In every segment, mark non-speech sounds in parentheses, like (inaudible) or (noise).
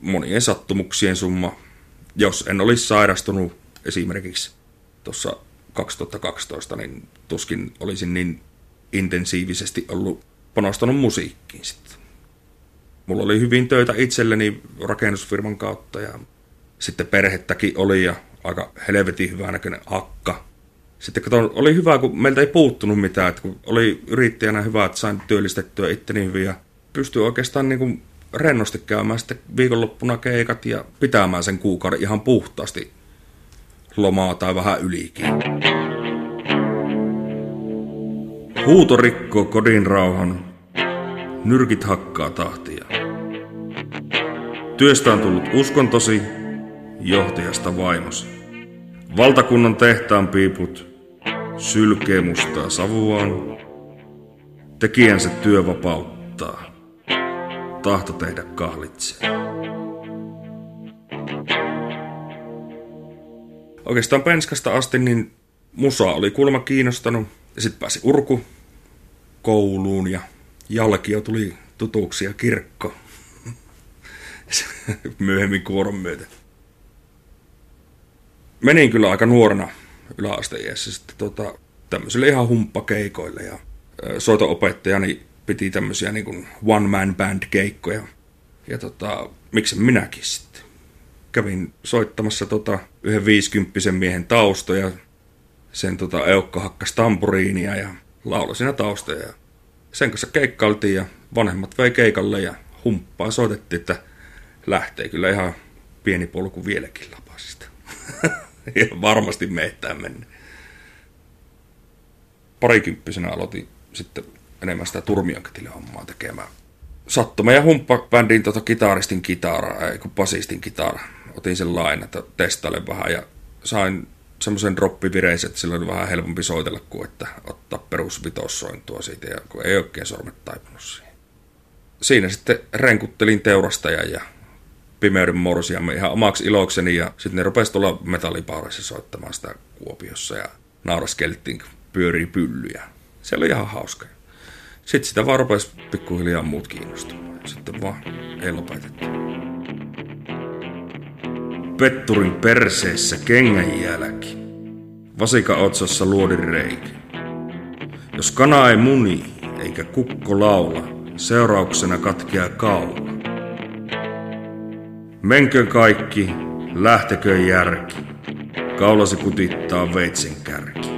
monien sattumuksien summa. Jos en olisi sairastunut esimerkiksi tuossa 2012, niin tuskin olisin niin intensiivisesti ollut panostanut musiikkiin sitten. Mulla oli hyvin töitä itselleni rakennusfirman kautta ja sitten perhettäkin oli ja aika helvetin hyvä näköinen akka. Sitten kato, oli hyvä, kun meiltä ei puuttunut mitään, että kun oli yrittäjänä hyvä, että sain työllistettyä itteni hyvin ja pystyi oikeastaan niin kuin rennosti käymään sitten viikonloppuna keikat ja pitämään sen kuukauden ihan puhtaasti lomaa tai vähän ylikin. Huuto rikkoo kodin rauhan, nyrkit hakkaa tahtia. Työstä on tullut uskontosi, johtajasta vaimosi. Valtakunnan tehtaan piiput sylkee mustaa savuaan. Tekijänsä työ vapauttaa. Tahto tehdä kahlitsee. Oikeastaan penskasta asti niin musa oli kuulemma kiinnostanut. Ja sitten pääsi urku kouluun ja jalkia tuli tutuksi ja kirkko. (laughs) Myöhemmin kuoron myötä. Menin kyllä aika nuorena yläasteiässä sitten tota, tämmöisille ihan humppakeikoille ja soito-opettajani piti tämmöisiä niin one man band keikkoja. Ja tota, miksi minäkin sitten. Kävin soittamassa tota, yhden viisikymppisen miehen taustoja. Sen tota, eukka hakkas tampuriinia ja lauloi siinä taustoja. sen kanssa keikkailtiin ja vanhemmat vei keikalle ja humppaa soitettiin, että lähtee kyllä ihan pieni polku vieläkin lapasista. (laughs) ja varmasti mehtään mennä. Parikymppisenä aloitin sitten enemmän sitä turmionketille hommaa tekemään. Sattuma ja humppa bändin tota kitaristin kitara, ei kun basistin kitara. Otin sen laina, että testailen vähän ja sain semmoisen droppivireisen, että sillä oli vähän helpompi soitella kuin että ottaa perusvitossointua siitä, ja kun ei oikein sormet taipunut siihen. Siinä sitten renkuttelin teurastajan ja pimeyden morsiamme ihan omaksi ilokseni ja sitten ne rupesi tulla metallipaarissa soittamaan sitä Kuopiossa ja nauraskeltiin pyörii pyllyjä. Se oli ihan hauska. Sitten sitä vaan rupesi pikkuhiljaa muut kiinnostumaan. Sitten vaan ei lopetettu. Petturin perseessä kengän jälki. Vasika otsassa luodin reikä. Jos kana ei muni eikä kukko laula, seurauksena katkeaa kaula. Menkö kaikki, lähtekö järki. Kaulasi kutittaa veitsen kärki.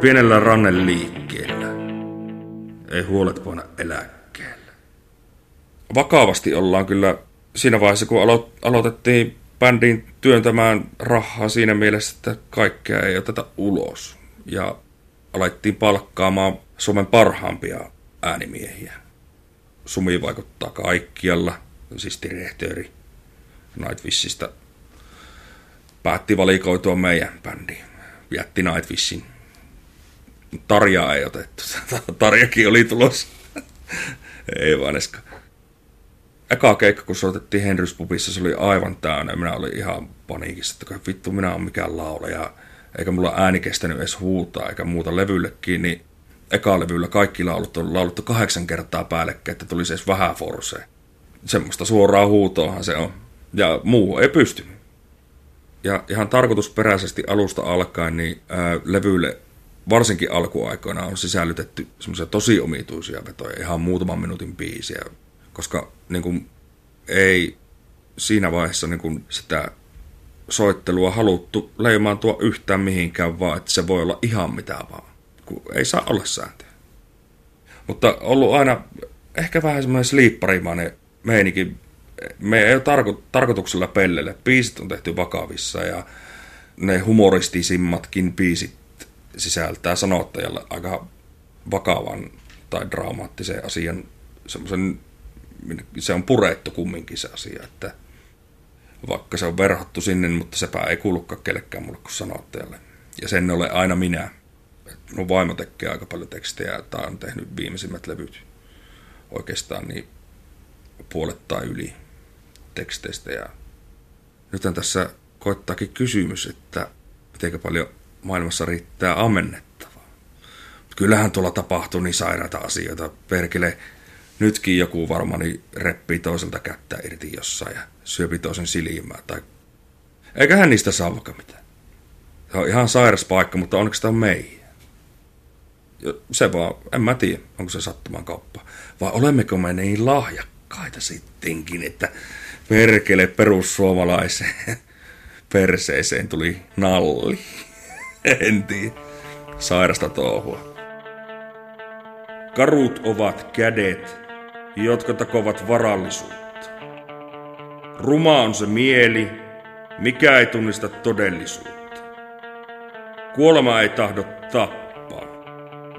Pienellä rannen liikkeellä. Ei huolet paina eläkkeellä. Vakavasti ollaan kyllä siinä vaiheessa, kun alo- aloitettiin bändiin työntämään rahaa siinä mielessä, että kaikkea ei oteta ulos. Ja alettiin palkkaamaan Suomen parhaampia äänimiehiä. Sumi vaikuttaa kaikkialla, siis direhtööri Nightwishista päätti valikoitua meidän bändiin. Jätti Nightwishin. Tarjaa ei otettu. (laughs) Tarjakin oli tulossa. (laughs) ei vaan eska. Eka keikka, kun soitettiin Henrys Pubissa, se oli aivan täynnä. Minä olin ihan paniikissa, että vittu minä on mikään laulaja. Eikä mulla ääni kestänyt edes huutaa, eikä muuta levyllekin, niin eka levyllä kaikki laulut on lauluttu kahdeksan kertaa päällekkäin, että tulisi edes vähän forseen. Semmoista suoraa huutoahan se on ja muu ei pysty. Ja ihan tarkoitusperäisesti alusta alkaen niin ää, levyille varsinkin alkuaikoina on sisällytetty semmoisia tosi omituisia vetoja, ihan muutaman minuutin biisiä, koska niin kuin, ei siinä vaiheessa niin kuin sitä soittelua haluttu leimaantua yhtään mihinkään, vaan että se voi olla ihan mitä vaan, kun ei saa olla sääntöjä. Mutta ollut aina ehkä vähän semmoinen sliipparimainen meininki me ei ole tarko- tarkoituksella pellelle. Biisit on tehty vakavissa ja ne humoristisimmatkin biisit sisältää sanottajalle aika vakavan tai dramaattisen asian. Semmoisen, se on purettu kumminkin se asia, että vaikka se on verhottu sinne, mutta sepä ei kuulukaan kellekään mulle kuin sanottajalle. Ja sen ole aina minä. Mun vaimo tekee aika paljon tekstejä, tai on tehnyt viimeisimmät levyt oikeastaan niin puolet tai yli teksteistä. Ja nythän tässä koittaakin kysymys, että miten paljon maailmassa riittää ammennettavaa. Mutta kyllähän tuolla tapahtuu niin sairaita asioita. Perkele, nytkin joku varmaan niin reppii toiselta kättä irti jossain ja syöpi toisen silmää. Tai... Eiköhän niistä saa vaikka mitään. Se on ihan sairas paikka, mutta onneksi tämä on meihin. Se vaan, en mä tiedä, onko se sattuman kauppa. Vai olemmeko me niin lahjakkaita sittenkin, että perkele perussuomalaiseen perseeseen tuli nalli. En tiedä. Sairasta touhua. Karut ovat kädet, jotka takovat varallisuutta. Ruma on se mieli, mikä ei tunnista todellisuutta. Kuolema ei tahdo tappaa,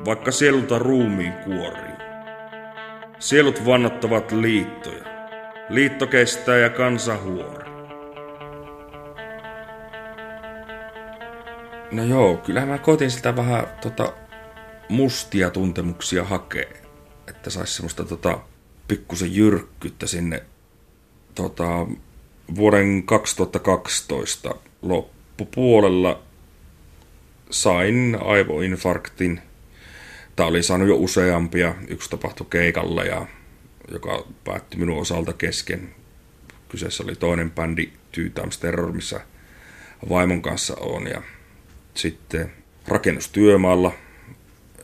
vaikka sielulta ruumiin kuorii. Sielut vannottavat liittoja. Liitto kestää ja kansa huori. No joo, kyllä mä koitin sitä vähän tota, mustia tuntemuksia hakee. Että saisi semmoista tota, pikkusen jyrkkyyttä sinne tota, vuoden 2012 loppupuolella sain aivoinfarktin. Tämä oli saanut jo useampia. Yksi tapahtui keikalla, ja, joka päättyi minun osalta kesken. Kyseessä oli toinen bändi Two Times Terror, missä vaimon kanssa on. Ja sitten rakennustyömaalla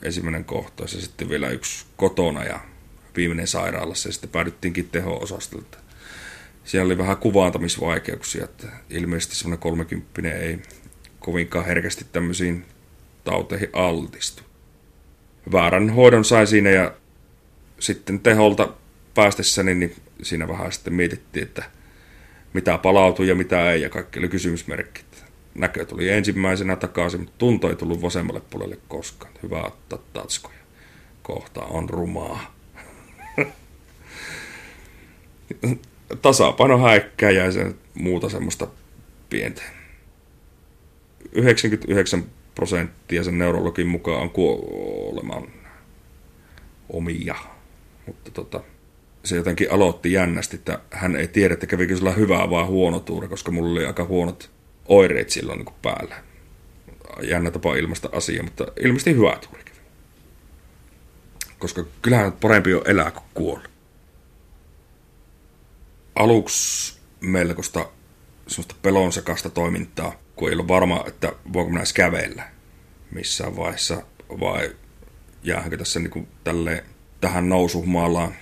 ensimmäinen kohtaus ja sitten vielä yksi kotona ja viimeinen sairaalassa ja sitten päädyttiinkin teho-osastolta. Siellä oli vähän kuvaantamisvaikeuksia, että ilmeisesti semmoinen kolmekymppinen ei kovinkaan herkästi tämmöisiin tauteihin altistu. Väärän hoidon sai siinä ja sitten teholta päästessäni, niin siinä vähän sitten mietittiin, että mitä palautui ja mitä ei, ja kaikki oli kysymysmerkki. Näkö tuli ensimmäisenä takaisin, mutta tunto ei tullut vasemmalle puolelle koskaan. Hyvä ottaa tatskoja. Kohta on rumaa. (laughs) Tasapaino häikkää ja sen muuta semmoista pientä. 99 prosenttia sen neurologin mukaan on kuoleman omia. Mutta tota, se jotenkin aloitti jännästi, että hän ei tiedä, että kävikö sillä hyvää vai huono tuuri, koska mulla oli aika huonot oireet silloin niin päällä. Jännä tapa ilmasta asia, mutta ilmeisesti hyvä tuuri Koska kyllähän parempi on elää kuin kuolla. Aluksi melkoista semmoista pelonsekasta toimintaa, kun ei ollut varma, että voinko minä edes kävellä missään vaiheessa, vai jäänkö tässä niin kuin tälleen tähän nousuhmaalaan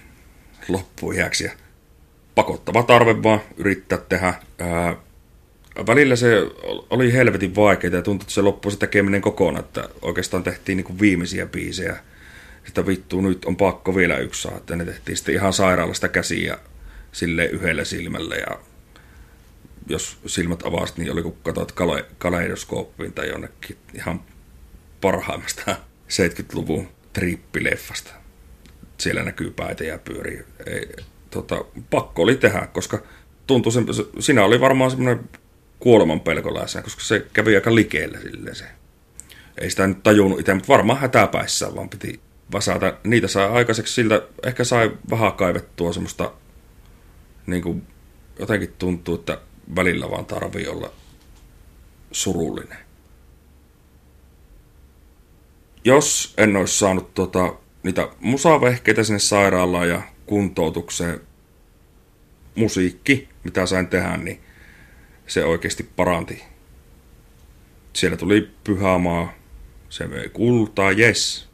loppuiäksi. Ja pakottava tarve vaan yrittää tehdä ää, välillä se oli helvetin vaikeaa ja tuntui, että se loppui se tekeminen kokonaan, että oikeastaan tehtiin niin kuin viimeisiä biisejä. Sitä vittu nyt on pakko vielä yksi saa, että ne tehtiin sitten ihan sairaalasta käsiä sille yhdellä silmällä ja jos silmät avasit, niin oli kun katsoit kale- kaleidoskooppiin tai jonnekin ihan parhaimmasta (laughs) 70-luvun trippileffasta. Siellä näkyy päitä ja pyörii. Ei, tota, pakko oli tehdä, koska tuntui, se, siinä oli varmaan semmoinen kuoleman pelko läsnä, koska se kävi aika likeellä silleen se. Ei sitä nyt tajunnut itse, mutta varmaan hätäpäissään vaan piti vasata. Niitä sai aikaiseksi siltä, ehkä sai vähän kaivettua semmoista, niin kuin jotenkin tuntuu, että välillä vaan tarvii olla surullinen. Jos en olisi saanut tota, niitä musavehkeitä sinne sairaalaan ja kuntoutukseen, musiikki, mitä sain tehdä, niin se oikeasti paranti. Siellä tuli pyhämaa, se vei kultaa, yes.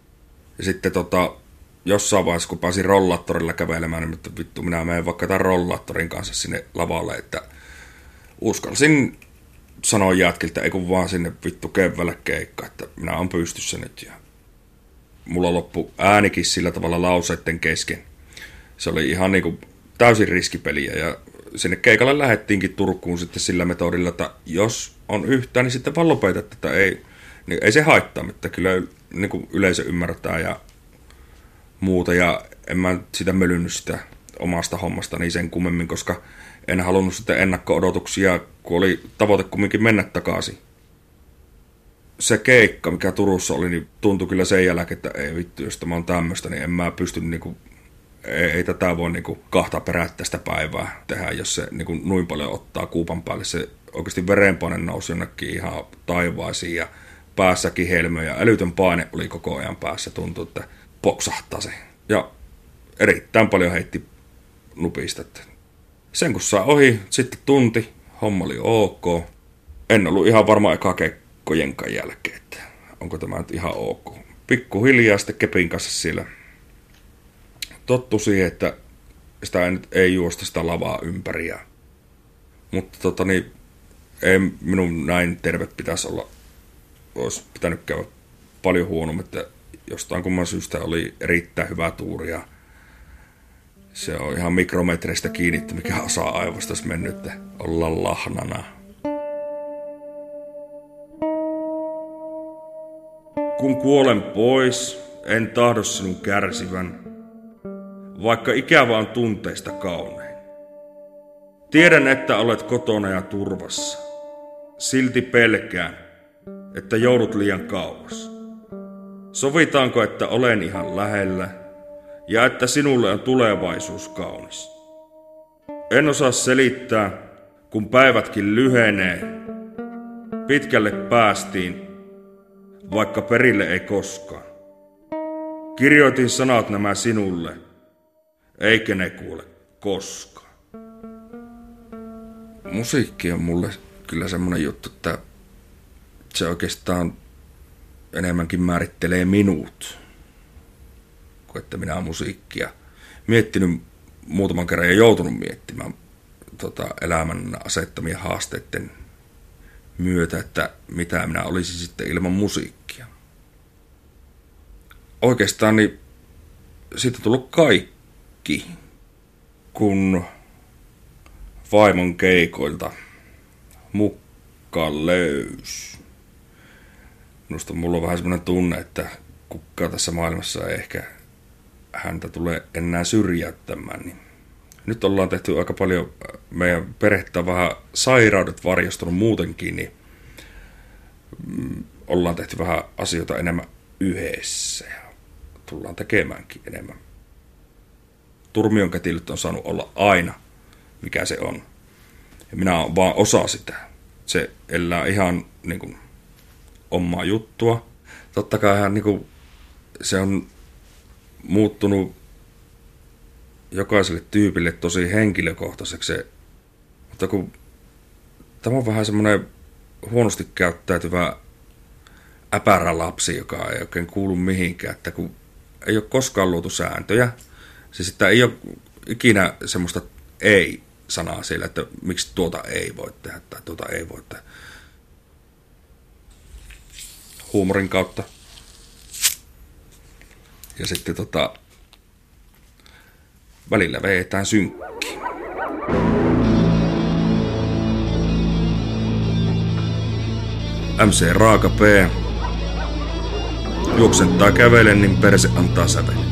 Ja sitten tota, jossain vaiheessa, kun pääsin rollattorilla kävelemään, niin että vittu, minä menen vaikka tämän rollattorin kanssa sinne lavalle, että uskalsin sanoa jätkiltä, ei kun vaan sinne vittu keväällä keikka, että minä olen pystyssä nyt. Ja mulla loppu äänikin sillä tavalla lauseiden kesken. Se oli ihan niinku täysin riskipeliä ja sinne keikalle lähettiinkin Turkuun sitten sillä metodilla, että jos on yhtään, niin sitten vaan lopeta tätä. Ei, niin ei se haittaa, mutta kyllä niin kuin yleisö ymmärtää ja muuta. Ja en mä sitä mölynnyt sitä omasta hommasta niin sen kummemmin, koska en halunnut sitten ennakko-odotuksia, kun oli tavoite kumminkin mennä takaisin. Se keikka, mikä Turussa oli, niin tuntui kyllä sen jälkeen, että ei vittu, jos tämä on tämmöistä, niin en mä pysty niinku ei, ei tätä voi niin kuin kahta perättäistä päivää tehdä, jos se niin kuin noin paljon ottaa kuupan päälle. Se oikeasti verenpaine nousi jonnekin ihan taivaisiin ja päässäkin helmö ja älytön paine oli koko ajan päässä. Tuntui, että poksahtaa se. Ja erittäin paljon heitti nupista. Sen kun saa ohi, sitten tunti, homma oli ok. En ollut ihan varma eka kekkojenkaan jälkeen, että onko tämä nyt ihan ok. Pikkuhiljaa sitten kepin kanssa siellä tottu siihen, että sitä ei, ei juosta sitä lavaa ympäriä. Mutta tota niin, ei minun näin terve pitäisi olla. Olisi pitänyt käydä paljon huonommin, että jostain kumman syystä oli erittäin hyvä tuuri ja se on ihan mikrometreistä kiinni, että mikä osa aivosta olisi mennyt, että olla lahnana. Kun kuolen pois, en tahdo sinun kärsivän, vaikka ikävä on tunteista kaunein. Tiedän, että olet kotona ja turvassa. Silti pelkään, että joudut liian kauas. Sovitaanko, että olen ihan lähellä ja että sinulle on tulevaisuus kaunis? En osaa selittää, kun päivätkin lyhenee. Pitkälle päästiin, vaikka perille ei koskaan. Kirjoitin sanat nämä sinulle, eikä ne kuule koskaan. Musiikki on mulle kyllä semmonen juttu, että se oikeastaan enemmänkin määrittelee minut kuin että minä olen musiikkia miettinyt muutaman kerran ja joutunut miettimään tota, elämän asettamien haasteiden myötä, että mitä minä olisin sitten ilman musiikkia. Oikeastaan niin siitä tullut kaikki, kun vaimon keikoilta mukka löys. Minusta mulla on vähän semmoinen tunne, että kukkaa tässä maailmassa ei ehkä häntä tule enää syrjäyttämään. Niin nyt ollaan tehty aika paljon, meidän perhettä vähän sairaudet varjostunut muutenkin, niin mm, ollaan tehty vähän asioita enemmän yhdessä ja tullaan tekemäänkin enemmän. Turmion kätilöt on saanut olla aina, mikä se on. Ja minä olen vaan osa sitä. Se elää ihan niin kuin, omaa juttua. Totta kai hän, niin kuin, se on muuttunut jokaiselle tyypille tosi henkilökohtaiseksi. Mutta kun tämä on vähän semmoinen huonosti käyttäytyvä äpärä lapsi, joka ei oikein kuulu mihinkään, että kun ei ole koskaan luotu sääntöjä, siis että ei ole ikinä semmoista ei-sanaa siellä, että miksi tuota ei voi tehdä tai tuota ei voi tehdä. Huumorin kautta ja sitten tota, välillä veetään synkki. MC Raaka P. Juoksen tai kävelen, niin perse antaa sävellä.